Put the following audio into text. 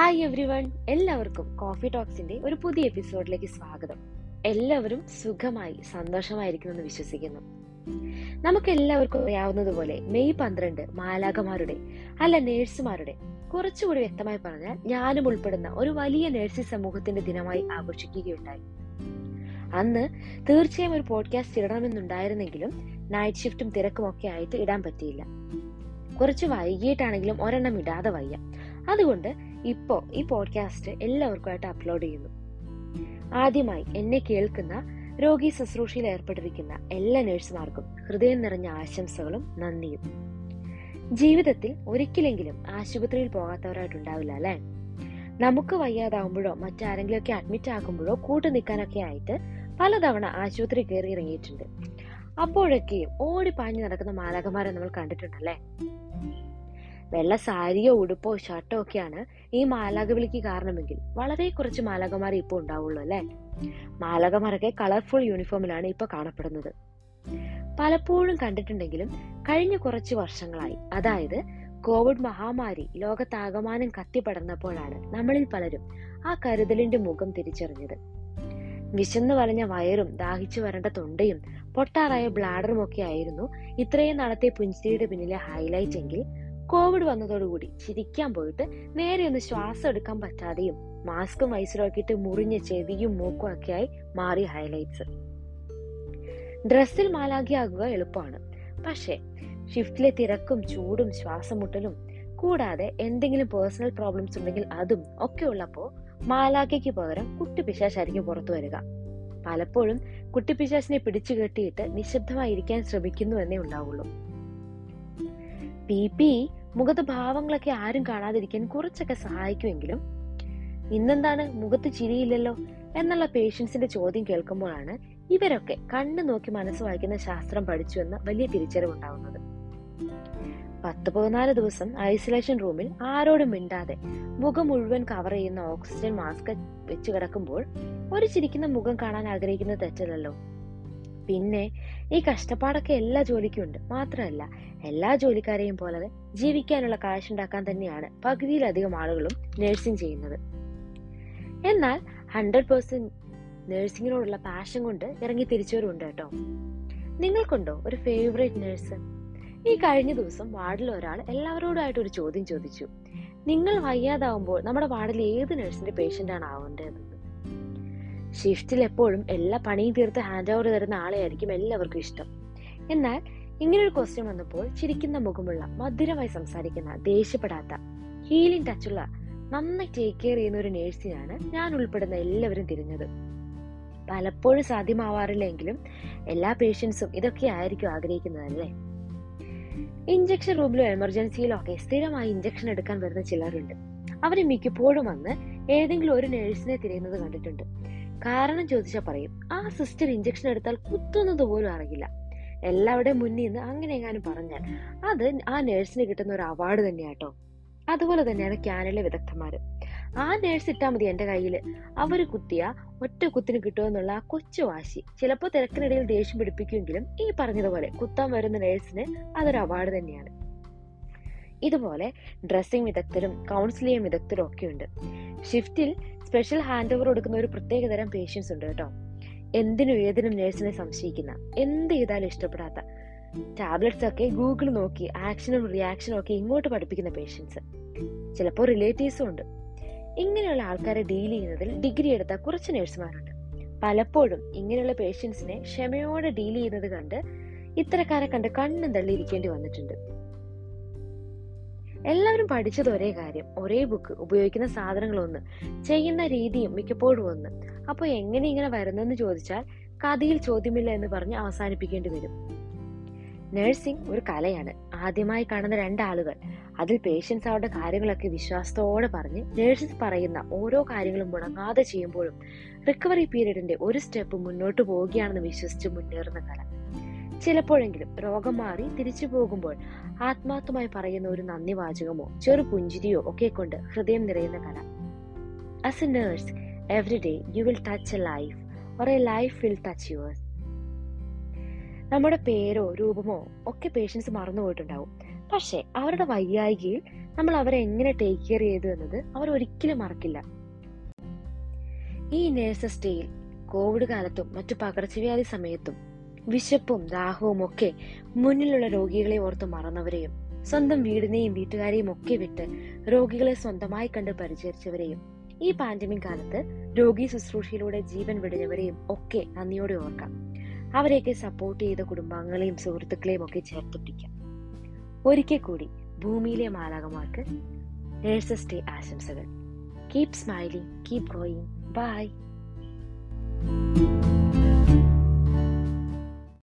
Everyone എല്ലാവർക്കും coffee ടോക്സിന്റെ ഒരു പുതിയ എപ്പിസോഡിലേക്ക് സ്വാഗതം. എല്ലാവരും സുഖമായി സന്തോഷമായിരിക്കുമെന്ന് വിശ്വസിക്കുന്നു. നമുക്ക് എല്ലാവർക്കും അറിയാവുന്നതുപോലെ മെയ് പന്ത്രണ്ട് മാലാകമാരുടെ അല്ല നേഴ്സുമാരുടെ കുറച്ചുകൂടി വ്യക്തമായി പറഞ്ഞാൽ ഞാനും ഉൾപ്പെടുന്ന ഒരു വലിയ നേഴ്സിംഗ് സമൂഹത്തിന്റെ ദിനമായി ആഘോഷിക്കുകയുണ്ടായി. അന്ന് തീർച്ചയായും ഒരു പോഡ്കാസ്റ്റ് ഇടണമെന്നുണ്ടായിരുന്നെങ്കിലും നൈറ്റ് ഷിഫ്റ്റും തിരക്കും ഒക്കെ ആയിട്ട് ഇടാൻ പറ്റിയില്ല. കുറച്ച് വൈകിട്ടാണെങ്കിലും ഒരെണ്ണം ഇടാതെ വയ്യ. അതുകൊണ്ട് ഇപ്പോ ഈ പോഡ്കാസ്റ്റ് എല്ലാവർക്കുമായിട്ട് അപ്ലോഡ് ചെയ്യുന്നു. ആദ്യമായി എന്നെ കേൾക്കുന്ന രോഗി ശുശ്രൂഷയിൽ ഏർപ്പെട്ടിരിക്കുന്ന എല്ലാ നഴ്സുമാർക്കും ഹൃദയം നിറഞ്ഞ ആശംസകളും നന്ദിയും. ജീവിതത്തിൽ ഒരിക്കലെങ്കിലും ആശുപത്രിയിൽ പോകാത്തവരായിട്ടുണ്ടാവില്ല അല്ലെ? നമുക്ക് വയ്യാതാവുമ്പോഴോ മറ്റാരെങ്കിലുമൊക്കെ അഡ്മിറ്റ് ആക്കുമ്പോഴോ കൂട്ടു നിൽക്കാനൊക്കെ ആയിട്ട് പലതവണ ആശുപത്രി കയറി ഇറങ്ങിയിട്ടുണ്ട്. അപ്പോഴൊക്കെയും പാഞ്ഞു നടക്കുന്ന മാലകമാരെ നമ്മൾ കണ്ടിട്ടുണ്ടല്ലേ വെള്ള സാരിയോ ഉടുപ്പോ ഷർട്ടോ ഒക്കെയാണ് ഈ മാലാക വിളിക്ക് കാരണമെങ്കിൽ. വളരെ കുറച്ച് മാലാകമാരെ ഇപ്പോൾ ഉണ്ടാവുള്ളൂ അല്ലെ? മാലാകമാരൊക്കെ കളർഫുൾ യൂണിഫോമിലാണ് ഇപ്പൊ കാണപ്പെടുന്നത്. പലപ്പോഴും കണ്ടിട്ടുണ്ടെങ്കിലും കഴിഞ്ഞ കുറച്ച് വർഷങ്ങളായി. അതായത് കോവിഡ് മഹാമാരി ലോകത്താകമാനം കത്തിപ്പടർന്നപ്പോഴാണ് നമ്മളിൽ പലരും ആ കരുതലിന്റെ മുഖം തിരിച്ചറിഞ്ഞത്. വിശന്നു വലഞ്ഞ വയറും ദാഹിച്ചു വരേണ്ട തൊണ്ടയും പൊട്ടാറായ ബ്ലാഡറും ഒക്കെ ആയിരുന്നു ഇത്രയും നാളത്തെ പുഞ്ചിരിയുടെ പിന്നിലെ ഹൈലൈറ്റ് എങ്കിൽ കോവിഡ് വന്നതോടുകൂടി ചിരിക്കാൻ പോയിട്ട് നേരെ ഒന്ന് ശ്വാസം എടുക്കാൻ പറ്റാതെയും മാസ്കും വയസ്സിലാക്കിയിട്ട് മുറിഞ്ഞ ചെവിയും മൂക്കും ഒക്കെയായി മാറി ഹൈലൈറ്റ്സ് ഡ്രസ്സിൽ മാലാഖിയാകുക എളുപ്പമാണ്. പക്ഷേ ഷിഫ്റ്റിലെ തിരക്കും ചൂടും ശ്വാസം മുട്ടലും കൂടാതെ എന്തെങ്കിലും പേഴ്സണൽ പ്രോബ്ലംസ് ഉണ്ടെങ്കിൽ അതും ഒക്കെ ഉള്ളപ്പോൾ മാലാഖയ്ക്ക് പകരം കുട്ടിപ്പിശാശായിരിക്കും പുറത്തു വരിക. പലപ്പോഴും കുട്ടി പിശാശിനെ പിടിച്ചു കെട്ടിയിട്ട് നിശബ്ദമായിരിക്കാൻ ശ്രമിക്കുന്നു എന്നേ ഉണ്ടാവുള്ളൂ. പി പി മുഖത്ത് ഭാവങ്ങളൊക്കെ ആരും കാണാതിരിക്കാൻ കുറച്ചൊക്കെ സഹായിക്കുമെങ്കിലും ഇന്നെന്താണ് മുഖത്ത് ചിരിയില്ലല്ലോ എന്നുള്ള പേഷ്യൻസിന്റെ ചോദ്യം കേൾക്കുമ്പോഴാണ് ഇവരൊക്കെ കണ്ണു നോക്കി മനസ്സ് വായിക്കുന്ന ശാസ്ത്രം പഠിച്ചു എന്ന വലിയ തിരിച്ചറിവുണ്ടാവുന്നത് പത്ത് പതിനാല് ദിവസം ഐസൊലേഷൻ റൂമിൽ ആരോടും മിണ്ടാതെ മുഖം മുഴുവൻ കവർ ചെയ്യുന്ന ഓക്സിജൻ മാസ്ക് വെച്ച് കിടക്കുമ്പോൾ ഒരു ചിരിക്കുന്ന മുഖം കാണാൻ ആഗ്രഹിക്കുന്നത് തെറ്റല്ലല്ലോ. പിന്നെ ഈ കഷ്ടപ്പാടൊക്കെ എല്ലാ ജോലിക്കും ഉണ്ട് മാത്രമല്ല എല്ലാ ജോലിക്കാരെയും പോലെ ജീവിക്കാനുള്ള കാശുണ്ടാക്കാൻ തന്നെയാണ് പകുതിയിലധികം ആളുകളും നഴ്സിംഗ് ചെയ്യുന്നത്. എന്നാൽ ഹൺഡ്രഡ് പേഴ്സെന്റ് നഴ്സിംഗിനോടുള്ള പാഷൻ കൊണ്ട് ഇറങ്ങി തിരിച്ചവരുണ്ട് കേട്ടോ. നിങ്ങൾക്കുണ്ടോ ഒരു ഫേവറേറ്റ് നഴ്സ് ഈ കഴിഞ്ഞ ദിവസം വാർഡിൽ ഒരാൾ എല്ലാവരോടുമായിട്ട് ഒരു ചോദ്യം ചോദിച്ചു. നിങ്ങൾ വയ്യാതാവുമ്പോൾ നമ്മുടെ വാർഡിൽ ഏത് നഴ്സിന്റെ പേഷ്യന്റ് ആണ് ആവേണ്ടതെന്ന് ഷിഫ്റ്റിൽ എപ്പോഴും എല്ലാ പണിയും തീർത്ത് ഹാൻഡ് ഓവർ തരുന്ന ആളെയായിരിക്കും എല്ലാവർക്കും ഇഷ്ടം. എന്നാൽ ഇങ്ങനൊരു ക്വസ്റ്റ്യൻ വന്നപ്പോൾ ചിരിക്കുന്ന മുഖമുള്ള മധുരമായി സംസാരിക്കുന്ന ദേഷ്യപ്പെടാത്ത ഹീലിംഗ് ടച്ചുള്ള നന്നായി ടേക്ക് കെയർ ചെയ്യുന്ന ഒരു നേഴ്സിനാണ് ഞാൻ ഉൾപ്പെടുന്ന എല്ലാവരും തിരിഞ്ഞത്. പലപ്പോഴും സാധ്യമാവാറില്ലെങ്കിലും എല്ലാ പേഷ്യൻസും ഇതൊക്കെ ആയിരിക്കും ആഗ്രഹിക്കുന്നതല്ലേ? ഇഞ്ചക്ഷൻ റൂമിലോ എമർജൻസിയിലോ ഒക്കെ സ്ഥിരമായി ഇഞ്ചക്ഷൻ എടുക്കാൻ വരുന്ന ചിലരുണ്ട്. അവരെ മിക്കപ്പോഴും വന്ന് ഏതെങ്കിലും ഒരു നേഴ്സിനെ തിരയുന്നത് കണ്ടിട്ടുണ്ട്. കാരണം ചോദിച്ചാൽ പറയും ആ സിസ്റ്റർ ഇഞ്ചക്ഷൻ എടുത്താൽ കുത്തുന്നത് പോലും അറിയില്ല. എല്ലാവരുടെയും മുന്നിൽ നിന്ന് അങ്ങനെ എങ്ങാനും പറഞ്ഞാൽ അത് ആ നേഴ്സിന് കിട്ടുന്ന ഒരു അവാർഡ് തന്നെയാട്ടോ. അതുപോലെ തന്നെയാണ് ക്യാനലിലെ വിദഗ്ധന്മാർ ആ നേഴ്സ് ഇട്ടാൽ മതി എന്റെ കയ്യിൽ അവർ കുത്തിയ ഒറ്റ കുത്തിന് കിട്ടുമെന്നുള്ള ആ കൊച്ചു വാശി. ചിലപ്പോൾ തിരക്കിനിടയിൽ ദേഷ്യം പിടിപ്പിക്കുമെങ്കിലും ഈ പറഞ്ഞതുപോലെ കുത്താൻ വരുന്ന നേഴ്സിന് അതൊരു അവാർഡ് തന്നെയാണ്. ഇതുപോലെ ഡ്രസ്സിംഗ് വിദഗ്ധരും കൗൺസിലിംഗ് വിദഗ്ധരും ഒക്കെ ഉണ്ട്. ഷിഫ്റ്റിൽ സ്പെഷ്യൽ ഹാൻഡ് ഓവർ കൊടുക്കുന്ന ഒരു പ്രത്യേകതരം പേഷ്യൻസ് ഉണ്ട് കേട്ടോ. എന്തിനും ഏതിനും നേഴ്സിനെ സംശയിക്കുന്ന എന്ത് ചെയ്താലും ഇഷ്ടപ്പെടാത്ത ടാബ്ലറ്റ്സ് ഒക്കെ ഗൂഗിൾ നോക്കി ആക്ഷനും റിയാക്ഷനും ഒക്കെ ഇങ്ങോട്ട് പഠിപ്പിക്കുന്ന പേഷ്യൻസ് ചിലപ്പോൾ റിലേറ്റീവ്സും ഉണ്ട്. ഇങ്ങനെയുള്ള ആൾക്കാരെ ഡീൽ ചെയ്യുന്നതിൽ ഡിഗ്രി എടുത്ത കുറച്ച് നേഴ്സുമാരുണ്ട് പലപ്പോഴും ഇങ്ങനെയുള്ള പേഷ്യൻസിനെ ക്ഷമയോടെ ഡീൽ ചെയ്യുന്നത് കണ്ട് ഇത്തരക്കാരെ കണ്ട് കണ്ണും തള്ളിയിരിക്കേണ്ടി വന്നിട്ടുണ്ട്. എല്ലാവരും പഠിച്ചത് ഒരേ കാര്യം. ഒരേ ബുക്ക് ഉപയോഗിക്കുന്ന സാധനങ്ങൾ ഒന്ന് ചെയ്യുന്ന രീതിയും മിക്കപ്പോഴും ഒന്ന്. അപ്പോൾ എങ്ങനെ ഇങ്ങനെ വരുന്നെന്ന് ചോദിച്ചാൽ കഥയിൽ ചോദ്യമില്ല എന്ന് പറഞ്ഞ് അവസാനിപ്പിക്കേണ്ടി വരും. നഴ്സിംഗ് ഒരു കലയാണ്. ആദ്യമായി കാണുന്ന രണ്ടാളുകൾ. അതിൽ പേഷ്യൻസ് അവരുടെ കാര്യങ്ങളൊക്കെ വിശ്വാസത്തോടെ പറഞ്ഞ് നേഴ്സസ് പറയുന്ന ഓരോ കാര്യങ്ങളും മുടങ്ങാതെ ചെയ്യുമ്പോഴും റിക്കവറി പീരീഡിന്റെ ഒരു സ്റ്റെപ്പ് മുന്നോട്ട് പോവുകയാണെന്ന് വിശ്വസിച്ച് മുന്നേറുന്ന കല. ചിലപ്പോഴെങ്കിലും രോഗം മാറി തിരിച്ചു പോകുമ്പോൾ ആത്മാർത്ഥമായി പറയുന്ന ഒരു നന്ദി വാചകമോ ചെറു പുഞ്ചിരിയോ ഒക്കെ കൊണ്ട് ഹൃദയം നിറയുന്ന കല. As a nurse every day you will touch a life or a life will touch yours നമ്മുടെ പേരോ രൂപമോ ഒക്കെ പേഷ്യൻസ് മറന്നുപോയിട്ടുണ്ടാവും പക്ഷെ അവരുടെ വയ്യായികയിൽ നമ്മൾ അവരെ എങ്ങനെ ടേക്ക് കെയർ ചെയ്തു എന്നത് അവർ ഒരിക്കലും മറക്കില്ല. ഈ നേഴ്സസ് ഡേയിൽ കോവിഡ് കാലത്തും മറ്റു പകർച്ചവ്യാധി സമയത്തും വിശപ്പും ദാഹവും ഒക്കെ മുന്നിലുള്ള രോഗികളെ ഓർത്ത് മറന്നവരെയും സ്വന്തം വീടിനെയും വീട്ടുകാരെയും ഒക്കെ വിട്ട് രോഗികളെ സ്വന്തമായി കണ്ട് പരിചരിച്ചവരെയും ഈ പാൻഡമിക് കാലത്ത് രോഗി ശുശ്രൂഷയിലൂടെ ജീവൻ വെടിഞ്ഞവരെയും ഒക്കെ നന്ദിയോടെ ഓർക്കാം. അവരെയൊക്കെ സപ്പോർട്ട് ചെയ്ത കുടുംബാംഗങ്ങളെയും സുഹൃത്തുക്കളെയും ഒക്കെ ചേർത്ത് പിടിക്കാം ഒരിക്കൽ കൂടി ഭൂമിയിലെ മാലാകമാർക്ക് നേഴ്സസ് ഡേ ആശംസകൾ. Keep smiling keep going bye